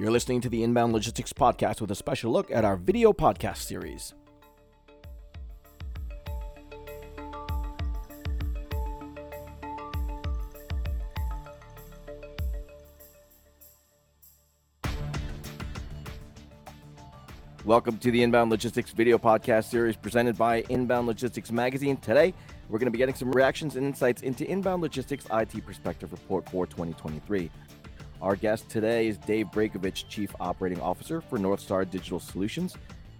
You're listening to the Inbound Logistics Podcast with a special look at our video podcast series. Welcome to the Inbound Logistics video podcast series presented by Inbound Logistics Magazine. Today, we're going to be getting some reactions and insights into Inbound Logistics IT Perspective Report for 2023. Our guest today is Dave Brajkovich, Chief Operating Officer for North Star Digital Solutions,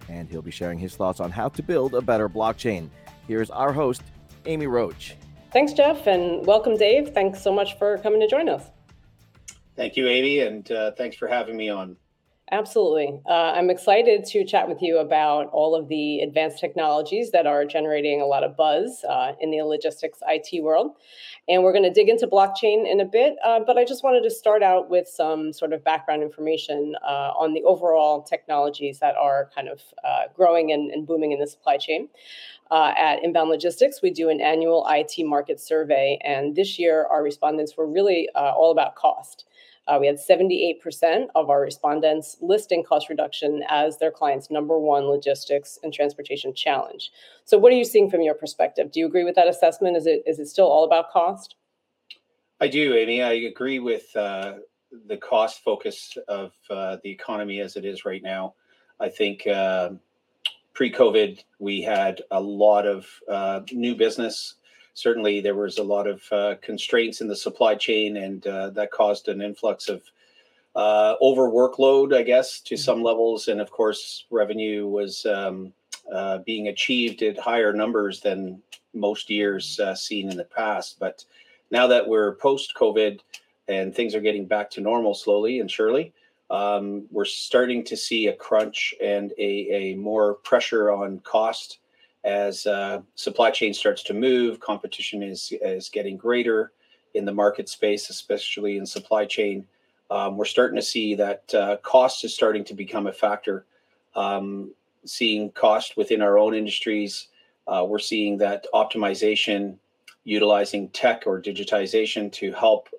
and he'll be sharing his thoughts on how to build a better blockchain. Here's our host, Amy Roach. Thanks, Jeff, and welcome, Dave. Thanks so much for coming to join us. Thank you, Amy, and uh, thanks for having me on. Absolutely. Uh, I'm excited to chat with you about all of the advanced technologies that are generating a lot of buzz uh, in the logistics IT world. And we're going to dig into blockchain in a bit, uh, but I just wanted to start out with some sort of background information uh, on the overall technologies that are kind of uh, growing and, and, booming in the supply chain. Uh, at Inbound Logistics, we do an annual IT market survey, and this year our respondents were really all about cost. Uh, we had 78% of our respondents listing cost reduction as their client's number one logistics and transportation challenge. So, what are you seeing from your perspective? Do you agree with that assessment? Is it is it still all about cost? I do, Amy. I agree with uh, the cost focus of uh, the economy as it is right now. I think uh, pre-COVID we had a lot of uh, new business certainly there was a lot of uh, constraints in the supply chain, and uh, that caused an influx of uh, over workload, I guess, to some mm-hmm. levels. And of course, revenue was um, uh, being achieved at higher numbers than most years uh, seen in the past. But now that we're post COVID and things are getting back to normal slowly and surely, um, we're starting to see a crunch and a, a more pressure on cost as uh, supply chain starts to move, competition is is getting greater in the market space, especially in supply chain. Um, we're starting to see that uh, cost is starting to become a factor. Um, seeing cost within our own industries, uh, we're seeing that optimization, utilizing tech or digitization to help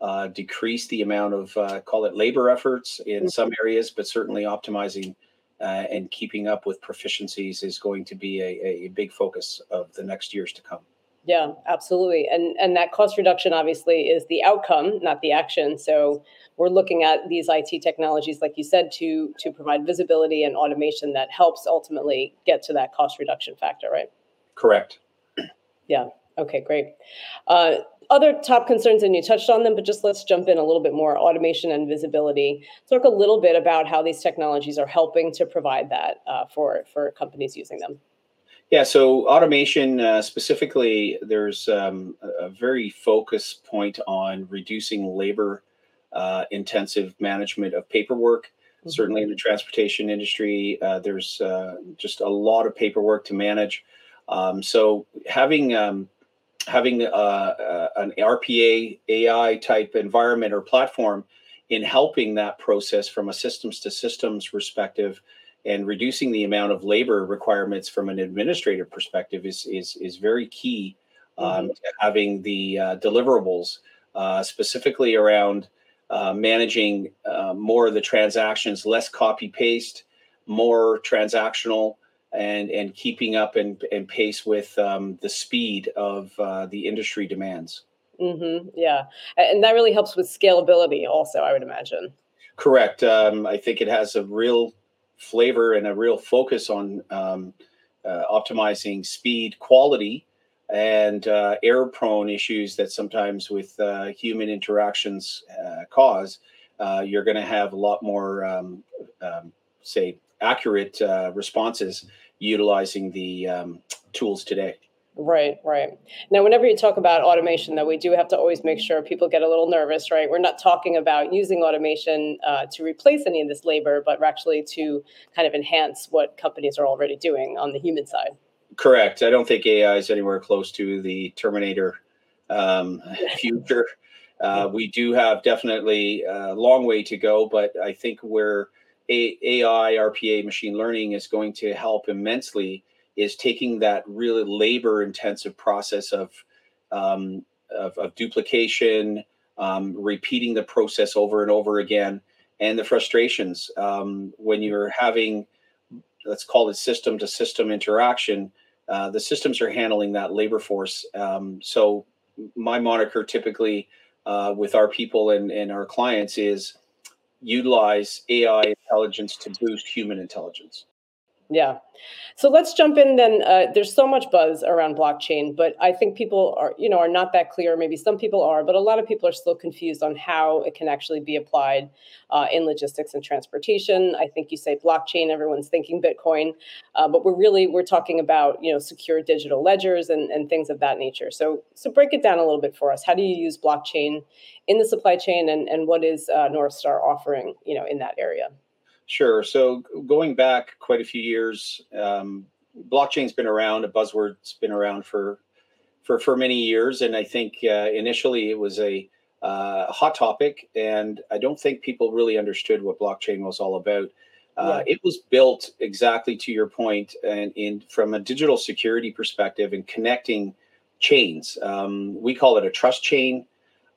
uh, decrease the amount of uh, call it labor efforts in mm-hmm. some areas, but certainly optimizing uh, and keeping up with proficiencies is going to be a, a big focus of the next years to come. Yeah, absolutely. And and that cost reduction obviously is the outcome, not the action. So we're looking at these IT technologies, like you said, to to provide visibility and automation that helps ultimately get to that cost reduction factor, right? Correct. Yeah. Okay, great. Uh, other top concerns, and you touched on them, but just let's jump in a little bit more automation and visibility. Talk a little bit about how these technologies are helping to provide that uh, for, for companies using them. Yeah, so automation uh, specifically, there's um, a very focused point on reducing labor uh, intensive management of paperwork. Mm-hmm. Certainly in the transportation industry, uh, there's uh, just a lot of paperwork to manage. Um, so having um, having uh, uh, an RPA AI type environment or platform in helping that process from a systems to systems perspective and reducing the amount of labor requirements from an administrative perspective is is is very key um, mm-hmm. to having the uh, deliverables uh, specifically around uh, managing uh, more of the transactions less copy paste more transactional and and keeping up and, and pace with um, the speed of uh, the industry demands. Mm-hmm. Yeah, and that really helps with scalability, also. I would imagine. Correct. Um, I think it has a real flavor and a real focus on um, uh, optimizing speed, quality, and uh, error-prone issues that sometimes with uh, human interactions uh, cause. Uh, you're going to have a lot more, um, um, say, accurate uh, responses utilizing the um, tools today. Right, right. Now, whenever you talk about automation, though, we do have to always make sure people get a little nervous, right? We're not talking about using automation uh, to replace any of this labor, but actually to kind of enhance what companies are already doing on the human side. Correct. I don't think AI is anywhere close to the Terminator um, future. Uh, we do have definitely a long way to go, but I think we're AI, RPA, machine learning is going to help immensely is taking that really labor intensive process of, um, of, of, duplication, um, repeating the process over and over again, and the frustrations um, when you're having, let's call it system to system interaction. Uh, the systems are handling that labor force. Um, so my moniker typically uh, with our people and, and our clients is utilize AI intelligence to boost human intelligence. Yeah. So let's jump in then. Uh, there's so much buzz around blockchain, but I think people are, you know, are not that clear. Maybe some people are, but a lot of people are still confused on how it can actually be applied uh, in logistics and transportation. I think you say blockchain, everyone's thinking Bitcoin, uh, but we're really we're talking about you know secure digital ledgers and, and things of that nature. So so break it down a little bit for us. How do you use blockchain in the supply chain, and and what is uh, North Star offering you know in that area? Sure. So going back quite a few years, um, blockchain's been around. A buzzword's been around for for for many years, and I think uh, initially it was a uh, hot topic, and I don't think people really understood what blockchain was all about. Uh, yeah. It was built exactly to your point, and in from a digital security perspective, and connecting chains. Um, we call it a trust chain.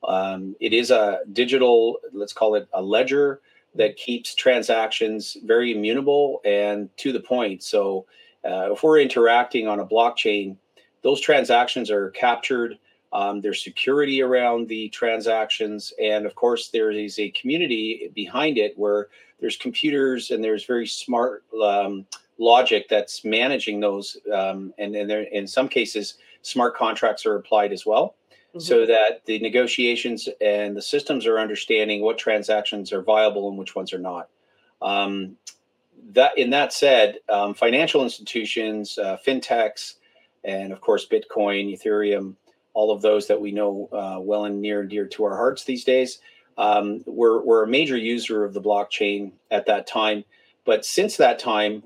Um, it is a digital, let's call it a ledger that keeps transactions very immutable and to the point. So uh, if we're interacting on a blockchain, those transactions are captured. Um, there's security around the transactions, and of course, there is a community behind it where there's computers and there's very smart um, logic that's managing those. Um, and, and there, in some cases, smart contracts are applied as well mm-hmm. so that the negotiations and the systems are understanding what transactions are viable and which ones are not. Um, that in that said, um, financial institutions, uh, fintechs, and of course Bitcoin, Ethereum, all of those that we know uh, well and near and dear to our hearts these days, um, were, were a major user of the blockchain at that time. But since that time,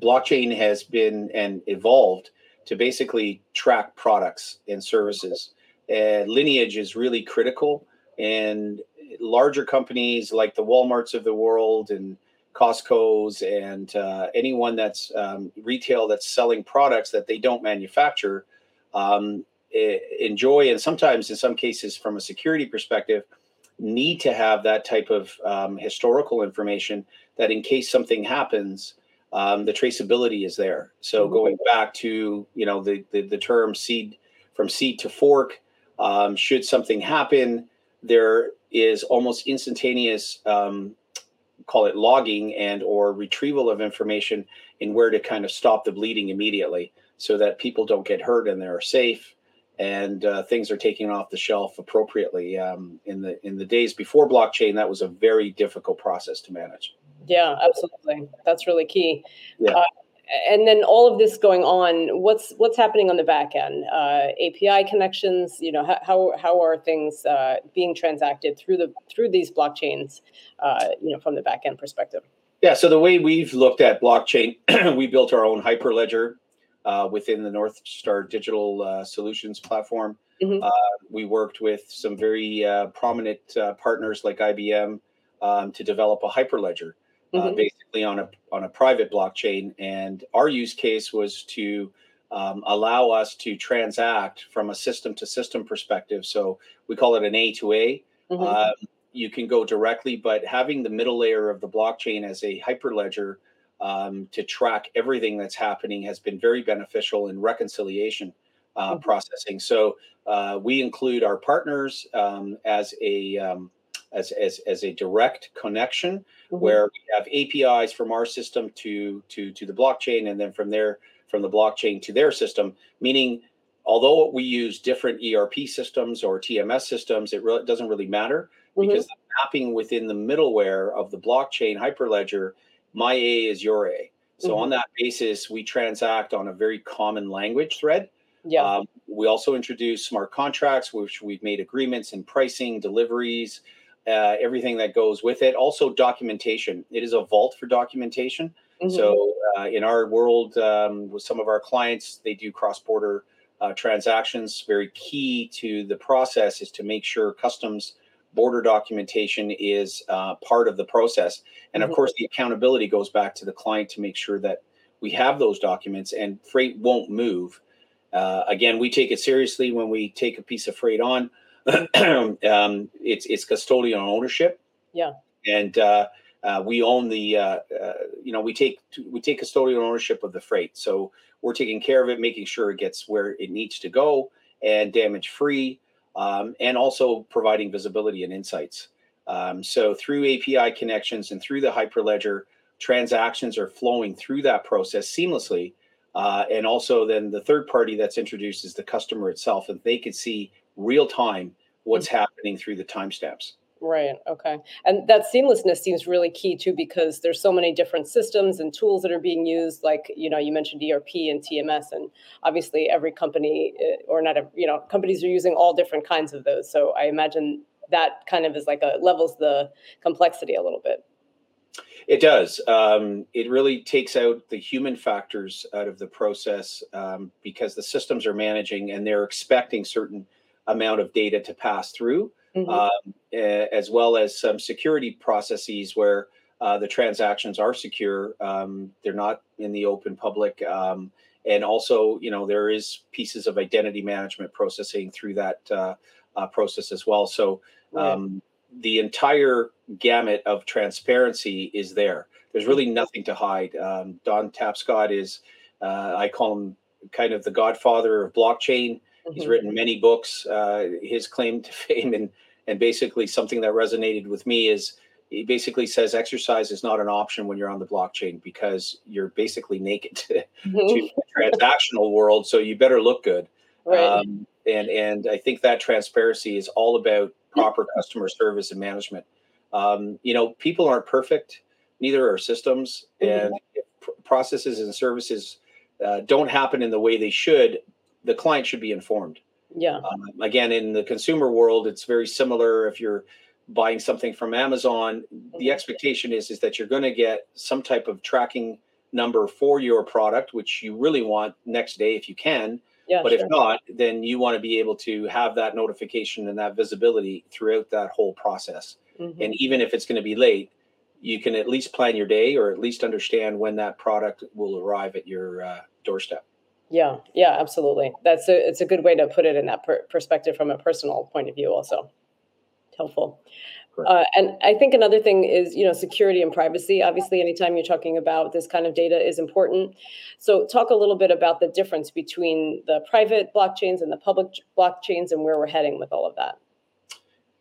blockchain has been and evolved to basically track products and services uh, lineage is really critical. And larger companies like the Walmarts of the world and Costco's and uh, anyone that's um, retail that's selling products that they don't manufacture um, enjoy, and sometimes in some cases, from a security perspective, need to have that type of um, historical information that in case something happens, um, the traceability is there. So mm-hmm. going back to you know the, the the term seed from seed to fork, um, should something happen, there is almost instantaneous, um, call it logging and or retrieval of information in where to kind of stop the bleeding immediately, so that people don't get hurt and they're safe and uh, things are taken off the shelf appropriately. Um, in the in the days before blockchain, that was a very difficult process to manage. Yeah, absolutely. That's really key. Yeah. Uh, and then all of this going on what's what's happening on the back end? Uh, api connections you know how how are things uh, being transacted through the through these blockchains uh, you know from the back end perspective? Yeah so the way we've looked at blockchain we built our own hyperledger uh, within the north star digital uh, solutions platform. Mm-hmm. Uh, we worked with some very prominent partners like ibm um, to develop a hyperledger uh, mm-hmm. basically on a on a private blockchain. And our use case was to um, allow us to transact from a system to system perspective. So we call it an A to A. Mm-hmm. Um, you can go directly, but having the middle layer of the blockchain as a hyperledger um, to track everything that's happening has been very beneficial in reconciliation uh, mm-hmm. processing. So uh, we include our partners um, as a um, as, as, as a direct connection mm-hmm. where we have APIs from our system to, to, to the blockchain and then from there, from the blockchain to their system, meaning although we use different ERP systems or TMS systems, it really doesn't really matter mm-hmm. because the mapping within the middleware of the blockchain hyperledger, my A is your A. So mm-hmm. on that basis, we transact on a very common language thread. Yeah. Um, we also introduce smart contracts, which we've made agreements in pricing, deliveries, uh, everything that goes with it. Also, documentation. It is a vault for documentation. Mm-hmm. So, uh, in our world, um, with some of our clients, they do cross border uh, transactions. Very key to the process is to make sure customs border documentation is uh, part of the process. And of mm-hmm. course, the accountability goes back to the client to make sure that we have those documents and freight won't move. Uh, again, we take it seriously when we take a piece of freight on um, it's it's custodial ownership. Yeah. and uh, uh, we own the uh, uh, you know we take we take custodial ownership of the freight so we're taking care of it making sure it gets where it needs to go and damage free um, and also providing visibility and insights um, so through api connections and through the hyperledger transactions are flowing through that process seamlessly uh, and also then the third party that's introduced is the customer itself and they can see real time what's mm-hmm. happening through the timestamps Right. Okay. And that seamlessness seems really key too, because there's so many different systems and tools that are being used. Like you know, you mentioned ERP and TMS, and obviously every company, eh, or not, a, you know, companies are using all different kinds of those. So I imagine that kind of is like a levels the complexity a little bit. It does. Um, it really takes out the human factors out of the process um, because the systems are managing and they're expecting certain amount of data to pass through mm-hmm. um, as well as some security processes where uh, the transactions are secure. Um, they're not in the open public. Um, and also, you know, there is pieces of identity management processing through that uh, uh, process as well. So um, the entire gamut of transparency is there. There's really mm-hmm. nothing to hide. Um, Don Tapscott is, uh, I call him kind of the godfather of blockchain. Mm-hmm. He's written many books. Uh, his claim to fame and and basically something that resonated with me is he basically says exercise is not an option when you're on the blockchain because you're basically naked to, mm-hmm. to the transactional world. So you better look good. Right. Um, and and I think that transparency is all about proper customer service and management. Um, you know, people aren't perfect, neither are systems, mm-hmm. and processes and services uh, don't happen in the way they should, the client should be informed. Yeah. Um, again, in the consumer world, it's very similar. If you're buying something from Amazon, the mm-hmm. expectation is is that you're going to get some type of tracking number for your product, which you really want next day if you can. Yeah, but sure. if not, then you want to be able to have that notification and that visibility throughout that whole process. Mm-hmm. And even if it's going to be late, you can at least plan your day or at least understand when that product will arrive at your uh, doorstep. Yeah, yeah, absolutely. That's a it's a good way to put it in that per- perspective from a personal point of view. Also, helpful. Uh, and I think another thing is, you know, security and privacy. Obviously, anytime you're talking about this kind of data is important. So, talk a little bit about the difference between the private blockchains and the public blockchains, and where we're heading with all of that.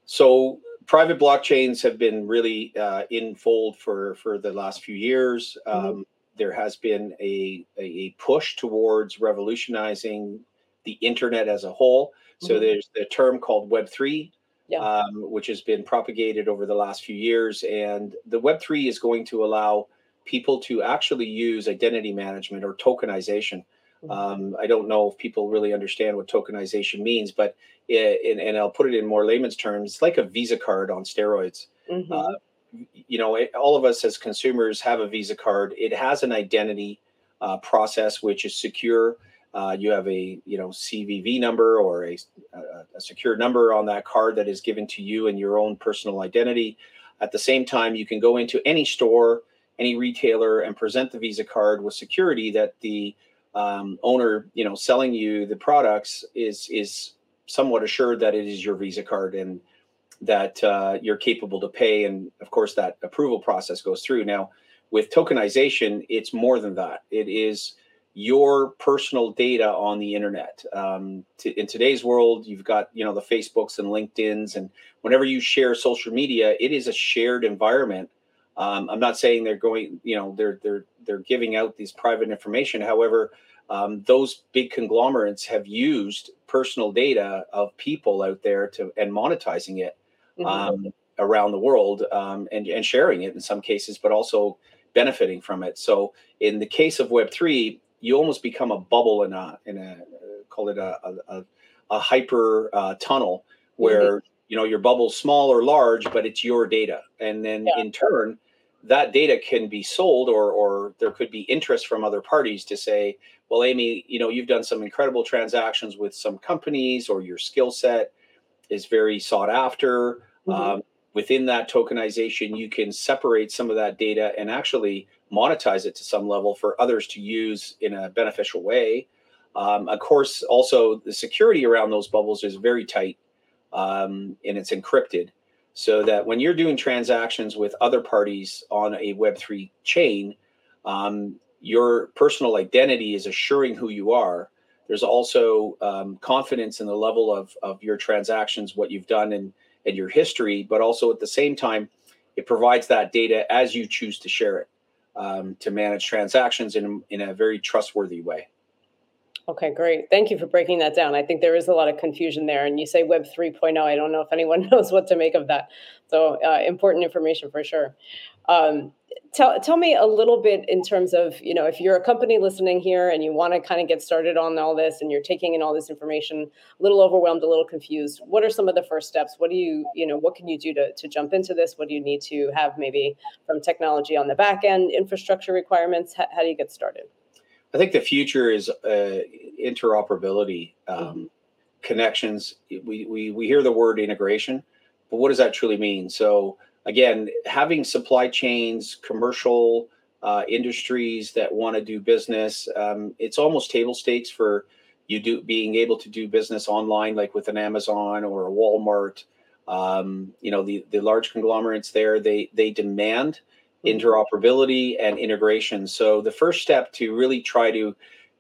So, private blockchains have been really uh, in fold for for the last few years. Mm-hmm. There has been a, a push towards revolutionizing the internet as a whole. So mm-hmm. there's the term called Web3, yeah. um, which has been propagated over the last few years. And the Web3 is going to allow people to actually use identity management or tokenization. Mm-hmm. Um, I don't know if people really understand what tokenization means, but it, and, and, I'll put it in more layman's terms, it's like a Visa card on steroids. Mm-hmm. Uh, you know, it, all of us as consumers have a Visa card. It has an identity uh, process which is secure. Uh, you have a you know CVV number or a, a, secure number on that card that is given to you and your own personal identity. At the same time, you can go into any store, any retailer, and present the Visa card with security that the um, owner, you know, selling you the products is is somewhat assured that it is your Visa card and that uh, you're capable to pay. And of course, that approval process goes through. Now, with tokenization, it's more than that. It is your personal data on the internet. Um, in today's world, you've got you know the Facebooks and LinkedIn's, and whenever you share social media, it is a shared environment. Um, I'm not saying they're going, you know, they're they're they're giving out these private information. However, um, those big conglomerates have used personal data of people out there to and monetizing it mm-hmm. um, around the world um, and, and sharing it in some cases, but also benefiting from it. So in the case of Web3, you almost become a bubble in a, in a uh, call it a, a, a hyper uh, tunnel where, mm-hmm. you know, your bubble's small or large, but it's your data. And then yeah. in turn, that data can be sold or or there could be interest from other parties to say well amy you know you've done some incredible transactions with some companies or your skill set is very sought after. Mm-hmm. Um, within that tokenization, you can separate some of that data and actually monetize it to some level for others to use in a beneficial way. Um, of course, also the security around those bubbles is very tight um, and it's encrypted. so that when you're doing transactions with other parties on a Web3 chain, um, your personal identity is assuring who you are. There's also um, confidence in the level of, of your transactions, what you've done, and, and your history, but also at the same time, it provides that data as you choose to share it um, to manage transactions in, in a very trustworthy way. Okay, great. Thank you for breaking that down. I think there is a lot of confusion there. And you say Web 3.0. I don't know if anyone knows what to make of that. So, uh, important information for sure. Um, tell, tell me a little bit in terms of, you know, if you're a company listening here and you want to kind of get started on all this and you're taking in all this information, a little overwhelmed, a little confused, what are some of the first steps? What do you, you know, what can you do to, to jump into this? What do you need to have maybe from technology on the back end, infrastructure requirements? How, how do you get started? I think the future is uh, interoperability, um, mm-hmm. connections. We, we, we hear the word integration, but what does that truly mean? So, again, having supply chains, commercial uh, industries that want to do business, um, it's almost table stakes for you do being able to do business online, like with an Amazon or a Walmart. Um, you know, the the large conglomerates there, they they demand interoperability and integration. So the first step to really try to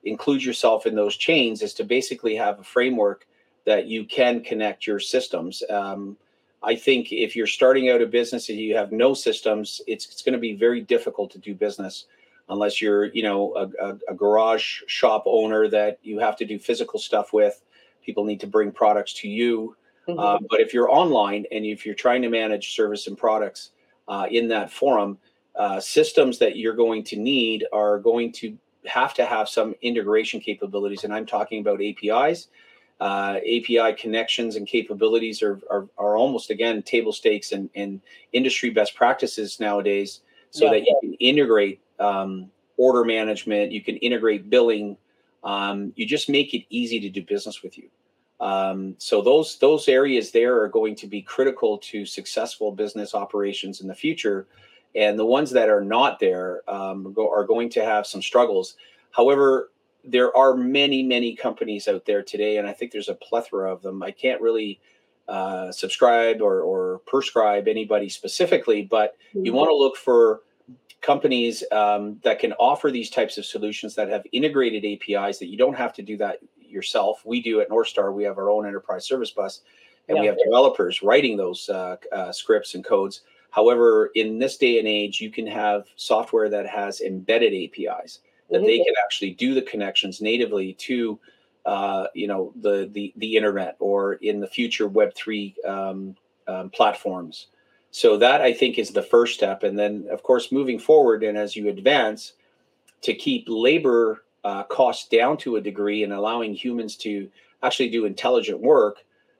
include yourself in those chains is to basically have a framework that you can connect your systems. Um, I think if you're starting out a business and you have no systems, it's, it's going to be very difficult to do business unless you're, you know, a, a, a garage shop owner that you have to do physical stuff with. People need to bring products to you. Mm-hmm. Uh, but if you're online and if you're trying to manage service and products uh, in that forum, uh, systems that you're going to need are going to have to have some integration capabilities. And I'm talking about APIs. Uh, API connections and capabilities are, are, are, almost again table stakes and, and industry best practices nowadays so yeah. that you can integrate um, order management, you can integrate billing, um, you just make it easy to do business with you. Um, so those those areas there are going to be critical to successful business operations in the future and the ones that are not there um, go, are going to have some struggles. However, there are many, many companies out there today, and I think there's a plethora of them. I can't really uh, subscribe or, or prescribe anybody specifically, but mm-hmm. you want to look for companies um, that can offer these types of solutions that have integrated APIs that you don't have to do that yourself. We do at North Star. We have our own enterprise service bus, and yeah. we have developers writing those uh, uh, scripts and codes However, in this day and age, you can have software that has embedded APIs that mm-hmm. they can actually do the connections natively to, uh, you know, the, the the internet or in the future Web three um, um, platforms. So that I think is the first step, and then of course moving forward and as you advance, to keep labor uh, costs down to a degree and allowing humans to actually do intelligent work,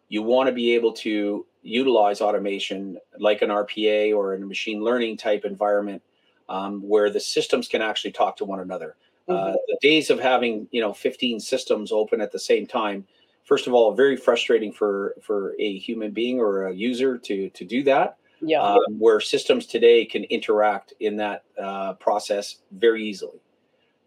you want to be able to utilize automation like an RPA or in a machine learning type environment um, where the systems can actually talk to one another. Uh, mm-hmm. Uh, the days of having you know 15 systems open at the same time, first of all, very frustrating for for a human being or a user to to do that. Yeah. Um, where systems today can interact in that uh, process very easily,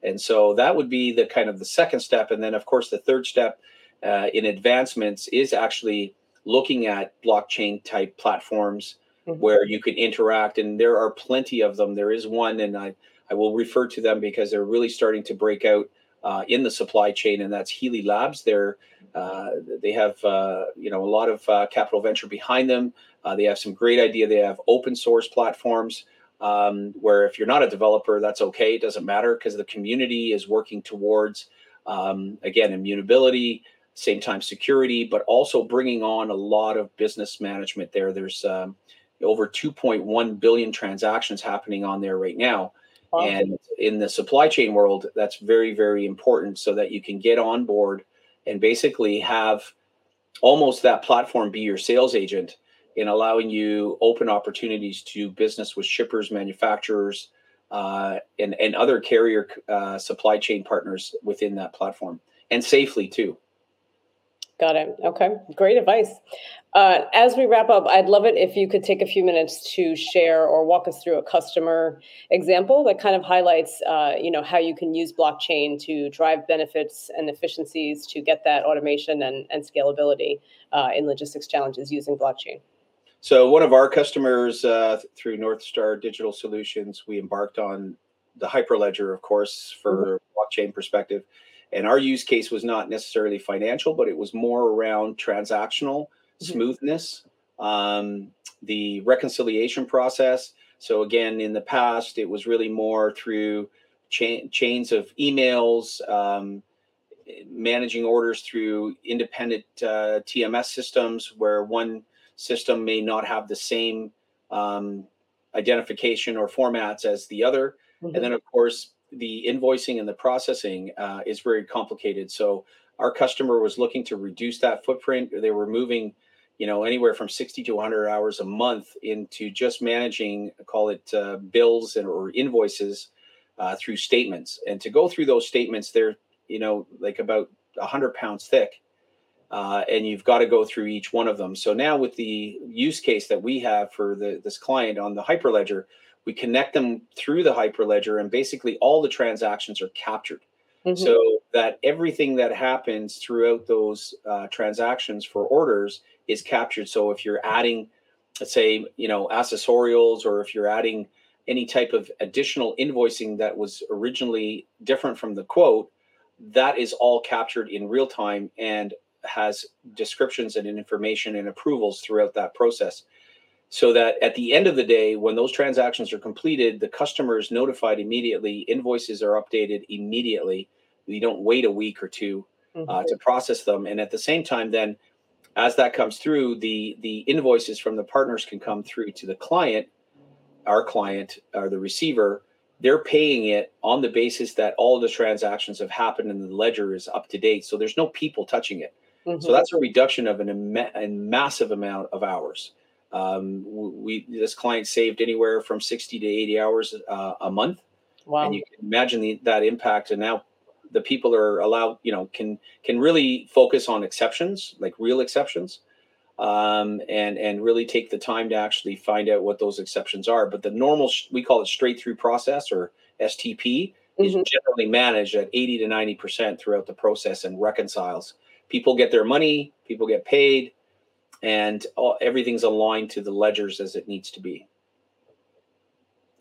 and so that would be the kind of the second step, and then of course the third step uh, in advancements is actually looking at blockchain type platforms mm-hmm. where you can interact and there are plenty of them. There is one and i i will refer to them because they're really starting to break out uh, in the supply chain and that's healy labs. They're uh, they have uh, you know a lot of uh, capital venture behind them. Uh, they have some great idea. They have open source platforms um, where if you're not a developer that's okay. It doesn't matter because the community is working towards um, again immutability same time security, but also bringing on a lot of business management there. There's um, over 2.1 billion transactions happening on there right now. And in the supply chain world, that's very, very important so that you can get on board and basically have almost that platform be your sales agent in allowing you open opportunities to business with shippers, manufacturers, uh, and, and other carrier uh, supply chain partners within that platform and safely too. Got it. Okay, great advice. Uh, as we wrap up, I'd love it if you could take a few minutes to share or walk us through a customer example that kind of highlights, uh, you know, how you can use blockchain to drive benefits and efficiencies to get that automation and, and scalability uh, in logistics challenges using blockchain. So one of our customers uh, through North Star Digital Solutions, we embarked on the Hyperledger, of course, for mm-hmm. blockchain perspective. And our use case was not necessarily financial, but it was more around transactional mm-hmm. smoothness, um, the reconciliation process. So again, in the past, it was really more through cha- chains of emails, um, managing orders through independent uh, TMS systems, where one system may not have the same um, identification or formats as the other. Mm-hmm. And then, of course, the invoicing and the processing uh, is very complicated. So our customer was looking to reduce that footprint. They were moving, you know, anywhere from 60 to 100 hours a month into just managing, call it uh, bills and, or invoices uh, through statements. And to go through those statements, they're, you know, like about 100 pounds thick. Uh, and you've got to go through each one of them. So now with the use case that we have for the, this client on the Hyperledger, we connect them through the hyperledger and basically all the transactions are captured. Mm-hmm. so that everything that happens throughout those uh, transactions for orders is captured. So if you're adding let's say you know accessorials or if you're adding any type of additional invoicing that was originally different from the quote that is all captured in real time and has descriptions and information and approvals throughout that process so that at the end of the day, when those transactions are completed, the customer is notified immediately, invoices are updated immediately. We don't wait a week or 2 uh, mm-hmm. uh, to process them. And at the same time, then as that comes through, the the invoices from the partners can come through to the client, our client or the receiver. They're paying it on the basis that all the transactions have happened and the ledger is up to date. So there's no people touching it. Mm-hmm. So that's a reduction of an a massive amount of hours. Um, we this client saved anywhere from 60 to 80 hours uh, a month. Wow. And you can imagine the, that impact. And now the people are allowed, you know, can can really focus on exceptions, like real exceptions, um, and and really take the time to actually find out what those exceptions are. But the normal, we call it straight through process or STP, mm-hmm. is generally managed at 80 to 90 percent throughout the process and reconciles. People get their money, people get paid, and all, everything's aligned to the ledgers as it needs to be.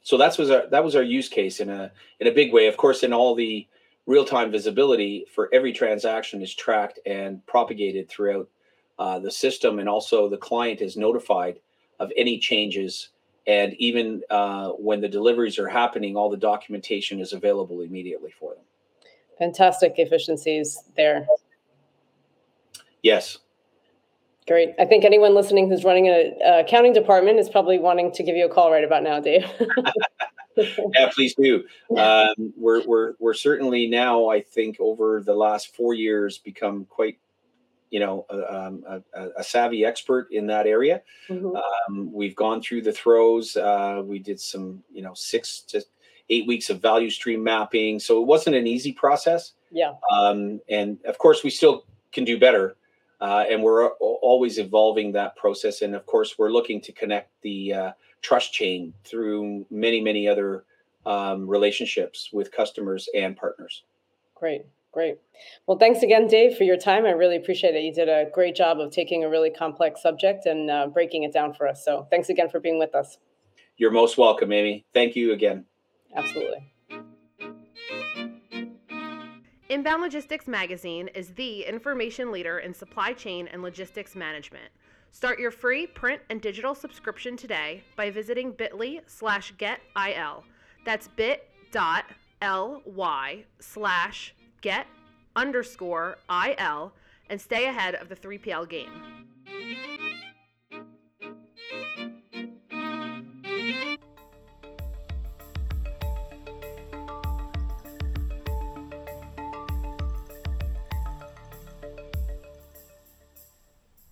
So that was our that was our use case in a in a big way. Of course, in all the real time visibility for every transaction is tracked and propagated throughout uh, the system, and also the client is notified of any changes. And even uh, when the deliveries are happening, all the documentation is available immediately for them. Fantastic efficiencies there. Yes, Great. I think anyone listening who's running an accounting department is probably wanting to give you a call right about now, Dave. yeah, please do. Um, we're we're we're certainly now, I think, over the last four years, become quite, you know, a, um, a, a savvy expert in that area. Mm-hmm. Um, we've gone through the throws. Uh, we did some, you know, six to eight weeks of value stream mapping, so it wasn't an easy process. Yeah. Um, and of course, we still can do better. Uh, and we're always evolving that process. And of course, we're looking to connect the uh, trust chain through many, many other um, relationships with customers and partners. Great, great. Well, thanks again, Dave, for your time. I really appreciate it. You did a great job of taking a really complex subject and uh, breaking it down for us. So thanks again for being with us. You're most welcome, Amy. Thank you again. Absolutely. Inbound Logistics Magazine is the information leader in supply chain and logistics management. Start your free print and digital subscription today by visiting bit.ly slash getil. That's bit.ly slash get underscore il and stay ahead of the 3PL game.